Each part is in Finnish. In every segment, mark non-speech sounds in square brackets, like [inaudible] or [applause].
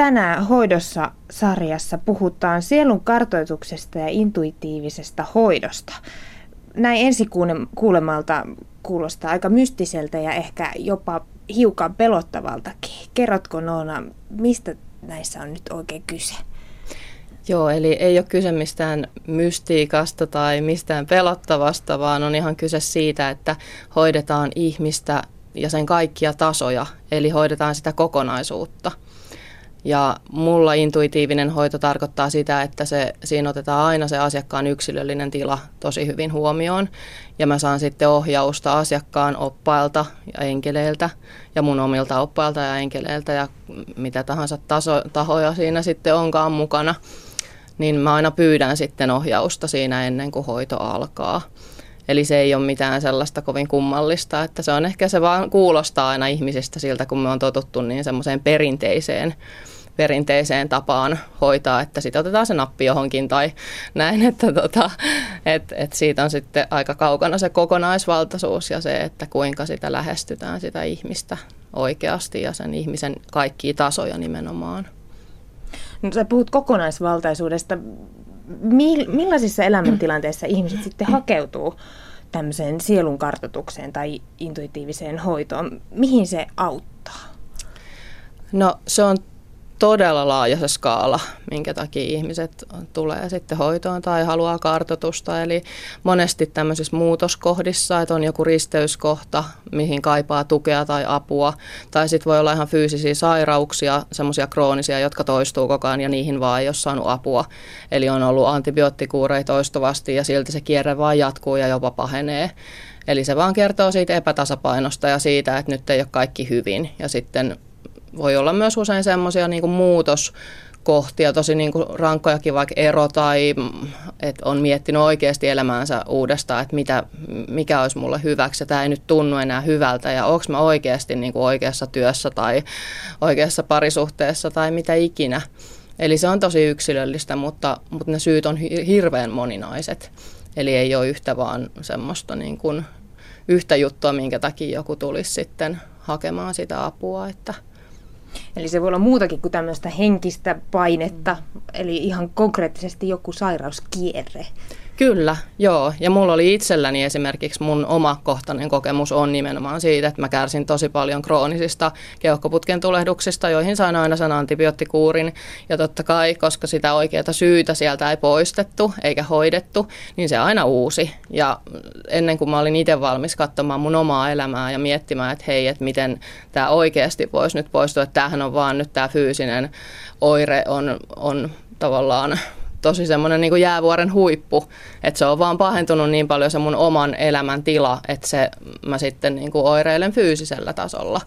tänään hoidossa sarjassa puhutaan sielun kartoituksesta ja intuitiivisesta hoidosta. Näin ensikuulemalta kuulostaa aika mystiseltä ja ehkä jopa hiukan pelottavaltakin. Kerrotko Noona, mistä näissä on nyt oikein kyse? Joo, eli ei ole kyse mistään mystiikasta tai mistään pelottavasta, vaan on ihan kyse siitä, että hoidetaan ihmistä ja sen kaikkia tasoja, eli hoidetaan sitä kokonaisuutta. Ja mulla intuitiivinen hoito tarkoittaa sitä, että se, siinä otetaan aina se asiakkaan yksilöllinen tila tosi hyvin huomioon. Ja mä saan sitten ohjausta asiakkaan oppailta ja enkeleiltä ja mun omilta oppailta ja enkeleiltä ja mitä tahansa taso, tahoja siinä sitten onkaan mukana. Niin mä aina pyydän sitten ohjausta siinä ennen kuin hoito alkaa. Eli se ei ole mitään sellaista kovin kummallista, että se on ehkä se vaan kuulostaa aina ihmisistä siltä, kun me on totuttu niin semmoiseen perinteiseen perinteiseen tapaan hoitaa, että sitten otetaan se nappi johonkin tai näin, [laughs] että tota, et, et siitä on sitten aika kaukana se kokonaisvaltaisuus ja se, että kuinka sitä lähestytään sitä ihmistä oikeasti ja sen ihmisen kaikkia tasoja nimenomaan. No, sä puhut kokonaisvaltaisuudesta. Millaisissa elämäntilanteissa [clears throat] ihmiset sitten hakeutuu tämmöiseen sielun kartoitukseen tai intuitiiviseen hoitoon? Mihin se auttaa? No se on todella laaja se skaala, minkä takia ihmiset tulee sitten hoitoon tai haluaa kartotusta. Eli monesti tämmöisissä muutoskohdissa, että on joku risteyskohta, mihin kaipaa tukea tai apua. Tai sitten voi olla ihan fyysisiä sairauksia, semmoisia kroonisia, jotka toistuu koko ajan ja niihin vaan ei ole saanut apua. Eli on ollut antibioottikuureja toistuvasti ja silti se kierre vaan jatkuu ja jopa pahenee. Eli se vaan kertoo siitä epätasapainosta ja siitä, että nyt ei ole kaikki hyvin. Ja sitten voi olla myös usein semmoisia niin muutoskohtia, tosi niin kuin rankkojakin vaikka ero tai että on miettinyt oikeasti elämäänsä uudestaan, että mitä, mikä olisi mulle hyväksi tämä ei nyt tunnu enää hyvältä ja onko mä oikeasti niin kuin oikeassa työssä tai oikeassa parisuhteessa tai mitä ikinä. Eli se on tosi yksilöllistä, mutta, mutta ne syyt on hirveän moninaiset. Eli ei ole yhtä vaan semmoista niin kuin yhtä juttua, minkä takia joku tulisi sitten hakemaan sitä apua, että – Eli se voi olla muutakin kuin tämmöistä henkistä painetta, eli ihan konkreettisesti joku sairauskierre. Kyllä, joo. Ja mulla oli itselläni esimerkiksi mun oma kohtainen kokemus on nimenomaan siitä, että mä kärsin tosi paljon kroonisista keuhkoputken tulehduksista, joihin sain aina sen antibioottikuurin. Ja totta kai, koska sitä oikeaa syytä sieltä ei poistettu eikä hoidettu, niin se aina uusi. Ja ennen kuin mä olin itse valmis katsomaan mun omaa elämää ja miettimään, että hei, että miten tämä oikeasti voisi nyt poistua, että tämähän on vaan nyt tämä fyysinen oire on, on tavallaan tosi semmoinen niin jäävuoren huippu, että se on vaan pahentunut niin paljon se mun oman elämän tila, että se mä sitten niin kuin oireilen fyysisellä tasolla.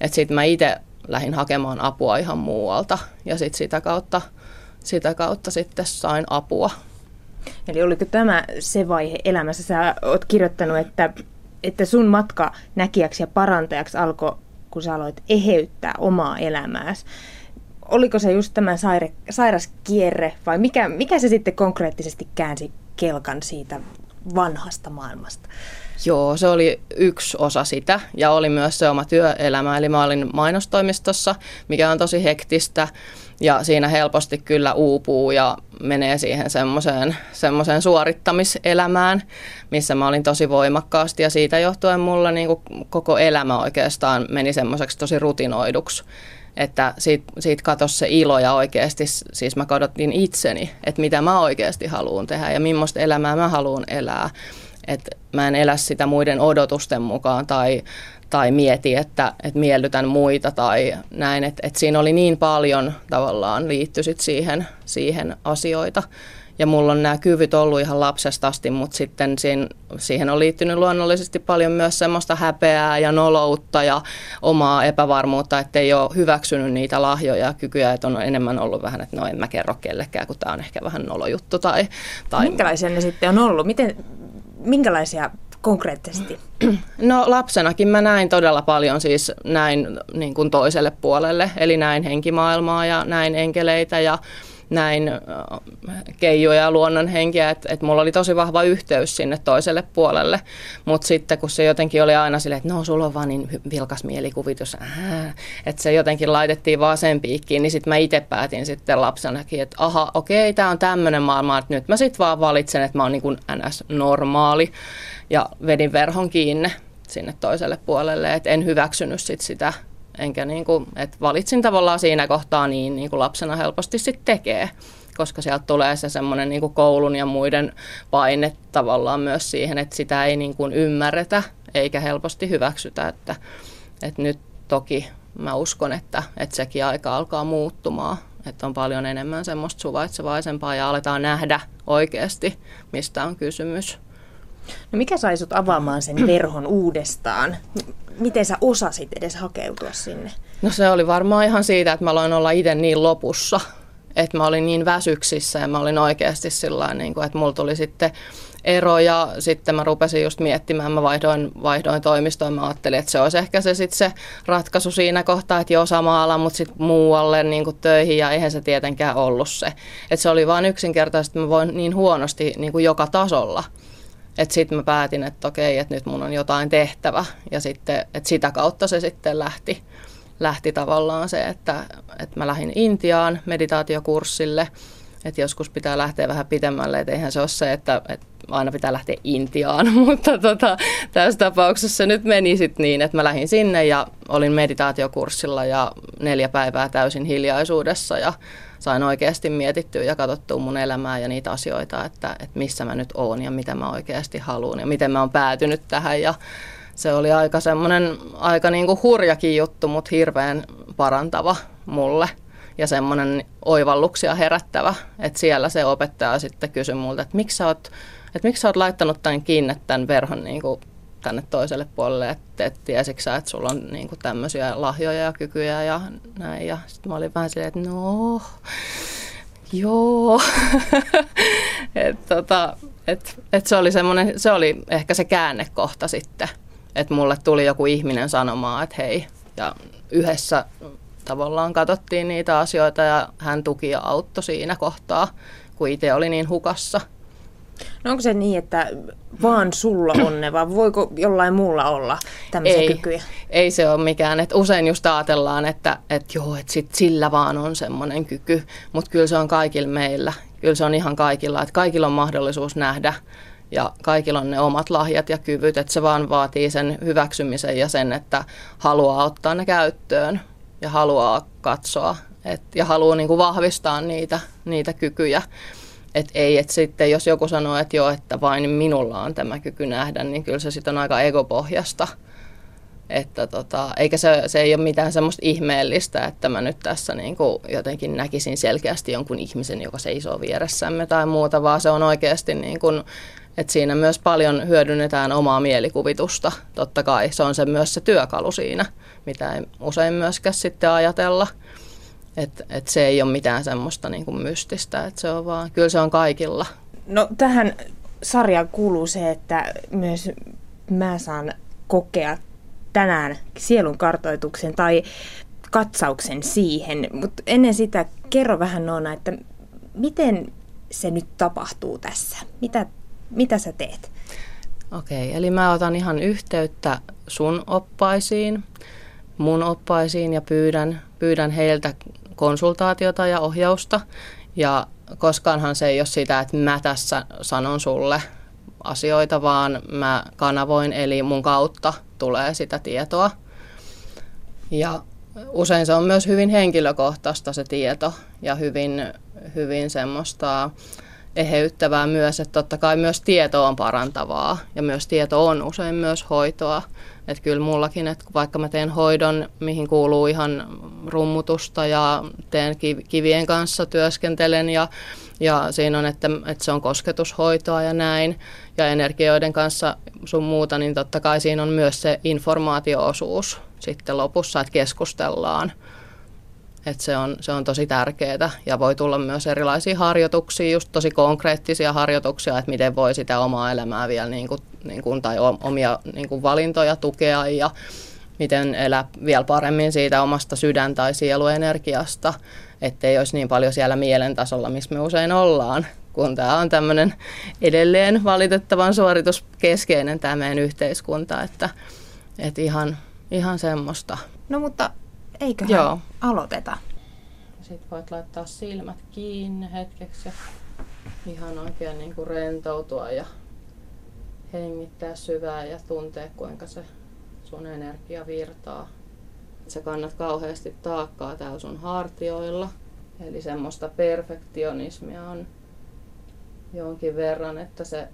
Että sitten mä itse lähdin hakemaan apua ihan muualta ja sitten sitä kautta, sitä kautta sitten sain apua. Eli oliko tämä se vaihe elämässä? Sä oot kirjoittanut, että, että sun matka näkijäksi ja parantajaksi alkoi, kun sä aloit eheyttää omaa elämääsi oliko se just tämä saire, sairas kierre vai mikä, mikä se sitten konkreettisesti käänsi kelkan siitä vanhasta maailmasta? Joo, se oli yksi osa sitä ja oli myös se oma työelämä. Eli mä olin mainostoimistossa, mikä on tosi hektistä ja siinä helposti kyllä uupuu ja menee siihen semmoiseen, semmoiseen suorittamiselämään, missä mä olin tosi voimakkaasti ja siitä johtuen mulla niin koko elämä oikeastaan meni semmoiseksi tosi rutinoiduksi että siitä, siitä katosi se ilo ja oikeasti, siis mä kadotin itseni, että mitä mä oikeasti haluan tehdä ja millaista elämää mä haluan elää. Että mä en elä sitä muiden odotusten mukaan tai, tai mieti, että, että miellytän muita tai näin. Että, että siinä oli niin paljon tavallaan liittyy siihen, siihen asioita. Ja mulla on nämä kyvyt ollut ihan lapsesta asti, mutta sitten siihen, siihen on liittynyt luonnollisesti paljon myös semmoista häpeää ja noloutta ja omaa epävarmuutta, että ei ole hyväksynyt niitä lahjoja ja kykyjä, että on enemmän ollut vähän, että no en mä kerro kellekään, kun tämä on ehkä vähän nolojuttu. Tai, tai... Minkälaisia ne sitten on ollut? Miten, minkälaisia konkreettisesti? No lapsenakin mä näin todella paljon siis näin niin kuin toiselle puolelle, eli näin henkimaailmaa ja näin enkeleitä ja näin keijuja ja luonnonhenkiä, että, että mulla oli tosi vahva yhteys sinne toiselle puolelle, mutta sitten kun se jotenkin oli aina silleen, että no sulla on vaan niin vilkas mielikuvitus, äh, että se jotenkin laitettiin vaan sen piikkiin, niin sitten mä itse päätin sitten lapsenakin, että aha, okei, tämä on tämmöinen maailma, että nyt mä sitten vaan valitsen, että mä oon niin kuin ns. normaali ja vedin verhon kiinni sinne toiselle puolelle, että en hyväksynyt sit sitä, enkä niin kuin, että valitsin tavallaan siinä kohtaa niin, niin kuin lapsena helposti sitten tekee, koska sieltä tulee se semmoinen niin kuin koulun ja muiden paine tavallaan myös siihen, että sitä ei niin kuin ymmärretä eikä helposti hyväksytä, että, että nyt toki mä uskon, että, että sekin aika alkaa muuttumaan, että on paljon enemmän semmoista suvaitsevaisempaa ja aletaan nähdä oikeasti, mistä on kysymys. No mikä sai sut avaamaan sen verhon uudestaan? Miten sä osasit edes hakeutua sinne? No se oli varmaan ihan siitä, että mä aloin olla itse niin lopussa, että mä olin niin väsyksissä ja mä olin oikeasti sillä niin että mulla tuli sitten ero ja sitten mä rupesin just miettimään, mä vaihdoin, vaihdoin toimistoon, mä ajattelin, että se olisi ehkä se sitten se ratkaisu siinä kohtaa, että jo sama ala, mutta sitten muualle niin kuin töihin ja eihän se tietenkään ollut se. Että se oli vain yksinkertaisesti, että mä voin niin huonosti niin kuin joka tasolla. Että sitten mä päätin, että okei, että nyt mun on jotain tehtävä. Ja sitten, että sitä kautta se sitten lähti, lähti tavallaan se, että, että mä lähdin Intiaan meditaatiokurssille, että joskus pitää lähteä vähän pitemmälle, että eihän se ole se, että, että aina pitää lähteä Intiaan, [laughs] mutta tota, tässä tapauksessa se nyt meni sitten niin, että mä lähdin sinne ja olin meditaatiokurssilla ja neljä päivää täysin hiljaisuudessa ja sain oikeasti mietittyä ja katsottua mun elämää ja niitä asioita, että, että missä mä nyt oon ja mitä mä oikeasti haluan ja miten mä oon päätynyt tähän. Ja se oli aika semmoinen aika niin kuin hurjakin juttu, mutta hirveän parantava mulle ja semmoinen oivalluksia herättävä, että siellä se opettaja sitten kysyi multa, että miksi sä oot, että miksi sä oot laittanut tämän kiinni tämän verhon niin kuin tänne toiselle puolelle, että et tiesitkö sä, että sulla on niin kuin tämmöisiä lahjoja ja kykyjä ja näin. Ja sitten mä olin vähän silleen, että no, joo. [laughs] et, tota, et, et se, oli semmoinen, se oli ehkä se käännekohta sitten, että mulle tuli joku ihminen sanomaan, että hei, ja yhdessä tavallaan katsottiin niitä asioita ja hän tuki ja auttoi siinä kohtaa, kun itse oli niin hukassa – No onko se niin, että vaan sulla on ne, vai voiko jollain muulla olla tämmöisiä ei, kykyjä? Ei se ole mikään. että usein just ajatellaan, että, että joo, että sit sillä vaan on semmoinen kyky, mutta kyllä se on kaikilla meillä. Kyllä se on ihan kaikilla, että kaikilla on mahdollisuus nähdä ja kaikilla on ne omat lahjat ja kyvyt, että se vaan vaatii sen hyväksymisen ja sen, että haluaa ottaa ne käyttöön ja haluaa katsoa et, ja haluaa niin kuin vahvistaa niitä, niitä kykyjä. Et ei, että sitten jos joku sanoo, että joo, että vain minulla on tämä kyky nähdä, niin kyllä se sitten on aika egopohjasta. Että tota, eikä se, se ei ole mitään semmoista ihmeellistä, että mä nyt tässä niin kuin jotenkin näkisin selkeästi jonkun ihmisen, joka seisoo vieressämme tai muuta, vaan se on oikeasti niin kuin, että siinä myös paljon hyödynnetään omaa mielikuvitusta. Totta kai se on se myös se työkalu siinä, mitä ei usein myöskään sitten ajatella. Että et se ei ole mitään semmoista niin kuin mystistä, että se on vaan, kyllä se on kaikilla. No tähän sarjaan kuuluu se, että myös mä saan kokea tänään sielun kartoituksen tai katsauksen siihen, mutta ennen sitä kerro vähän Noona, että miten se nyt tapahtuu tässä? Mitä, mitä sä teet? Okei, eli mä otan ihan yhteyttä sun oppaisiin, mun oppaisiin ja pyydän, pyydän heiltä konsultaatiota ja ohjausta. Ja koskaanhan se ei ole sitä, että mä tässä sanon sulle asioita, vaan mä kanavoin, eli mun kautta tulee sitä tietoa. Ja usein se on myös hyvin henkilökohtaista se tieto ja hyvin, hyvin semmoista eheyttävää myös, että totta kai myös tieto on parantavaa ja myös tieto on usein myös hoitoa. Että kyllä mullakin, että vaikka mä teen hoidon, mihin kuuluu ihan rummutusta ja teen kivien kanssa työskentelen ja, ja siinä on, että, että se on kosketushoitoa ja näin ja energioiden kanssa sun muuta, niin totta kai siinä on myös se informaatioosuus sitten lopussa, että keskustellaan. Et se, on, se on tosi tärkeää ja voi tulla myös erilaisia harjoituksia, just tosi konkreettisia harjoituksia, että miten voi sitä omaa elämää vielä niin kuin, niin kuin, tai omia niin kuin valintoja tukea ja, miten elää vielä paremmin siitä omasta sydän- tai sieluenergiasta, ettei olisi niin paljon siellä mielen tasolla, missä me usein ollaan, kun tämä on tämmöinen edelleen valitettavan suorituskeskeinen tämä meidän yhteiskunta, että, että ihan, ihan semmoista. No mutta eiköhän Joo. aloiteta. Sitten voit laittaa silmät kiinni hetkeksi ja ihan oikein niin kuin rentoutua ja hengittää syvään ja tuntea, kuinka se sun energia virtaa. Sä kannat kauheasti taakkaa täällä sun hartioilla. Eli semmoista perfektionismia on jonkin verran, että se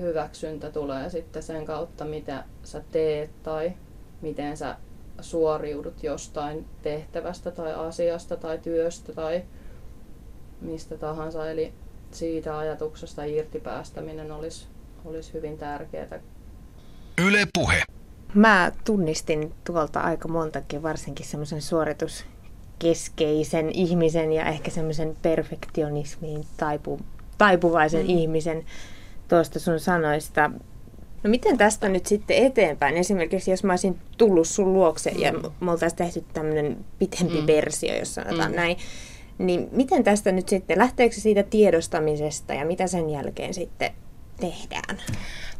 hyväksyntä tulee sitten sen kautta, mitä sä teet tai miten sä suoriudut jostain tehtävästä tai asiasta tai työstä tai mistä tahansa. Eli siitä ajatuksesta irti päästäminen olisi, olisi hyvin tärkeää. Yle Puhe. Mä tunnistin tuolta aika montakin, varsinkin semmoisen suorituskeskeisen ihmisen ja ehkä semmoisen perfektionismiin taipu, taipuvaisen mm. ihmisen tuosta sun sanoista. No miten tästä nyt sitten eteenpäin? Esimerkiksi jos mä olisin tullut sun luokse mm. ja me oltaisiin tehty tämmöinen pitempi mm. versio, jos sanotaan mm. näin, niin miten tästä nyt sitten, lähteekö se siitä tiedostamisesta ja mitä sen jälkeen sitten tehdään?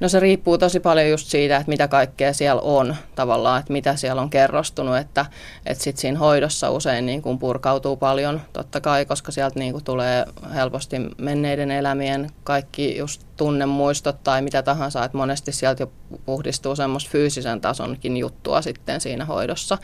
No se riippuu tosi paljon just siitä, että mitä kaikkea siellä on tavallaan, että mitä siellä on kerrostunut, että, että sitten siinä hoidossa usein niin kuin purkautuu paljon totta kai, koska sieltä niin kuin tulee helposti menneiden elämien kaikki just tunnemuistot tai mitä tahansa, että monesti sieltä jo puhdistuu semmoista fyysisen tasonkin juttua sitten siinä hoidossa.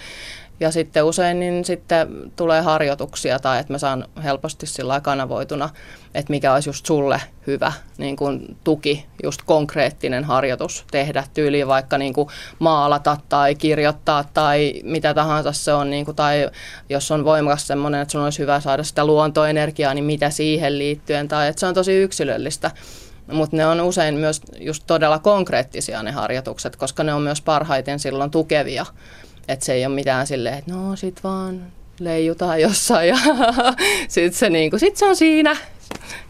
Ja sitten usein niin sitten tulee harjoituksia tai että mä saan helposti sillä kanavoituna, että mikä olisi just sulle hyvä niin kuin tuki, just konkreettinen harjoitus tehdä tyyliin vaikka niin kuin maalata tai kirjoittaa tai mitä tahansa se on. Niin kuin, tai jos on voimakas semmoinen, että sun olisi hyvä saada sitä luontoenergiaa, niin mitä siihen liittyen. Tai että se on tosi yksilöllistä. Mutta ne on usein myös just todella konkreettisia ne harjoitukset, koska ne on myös parhaiten silloin tukevia. Että se ei ole mitään silleen, että no sit vaan leijutaan jossain ja [laughs] sitten se, niinku, sit se on siinä,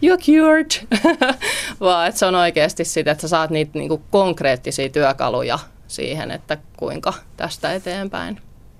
you're cured, [laughs] vaan että se on oikeasti sitä, että sä saat niitä niinku konkreettisia työkaluja siihen, että kuinka tästä eteenpäin.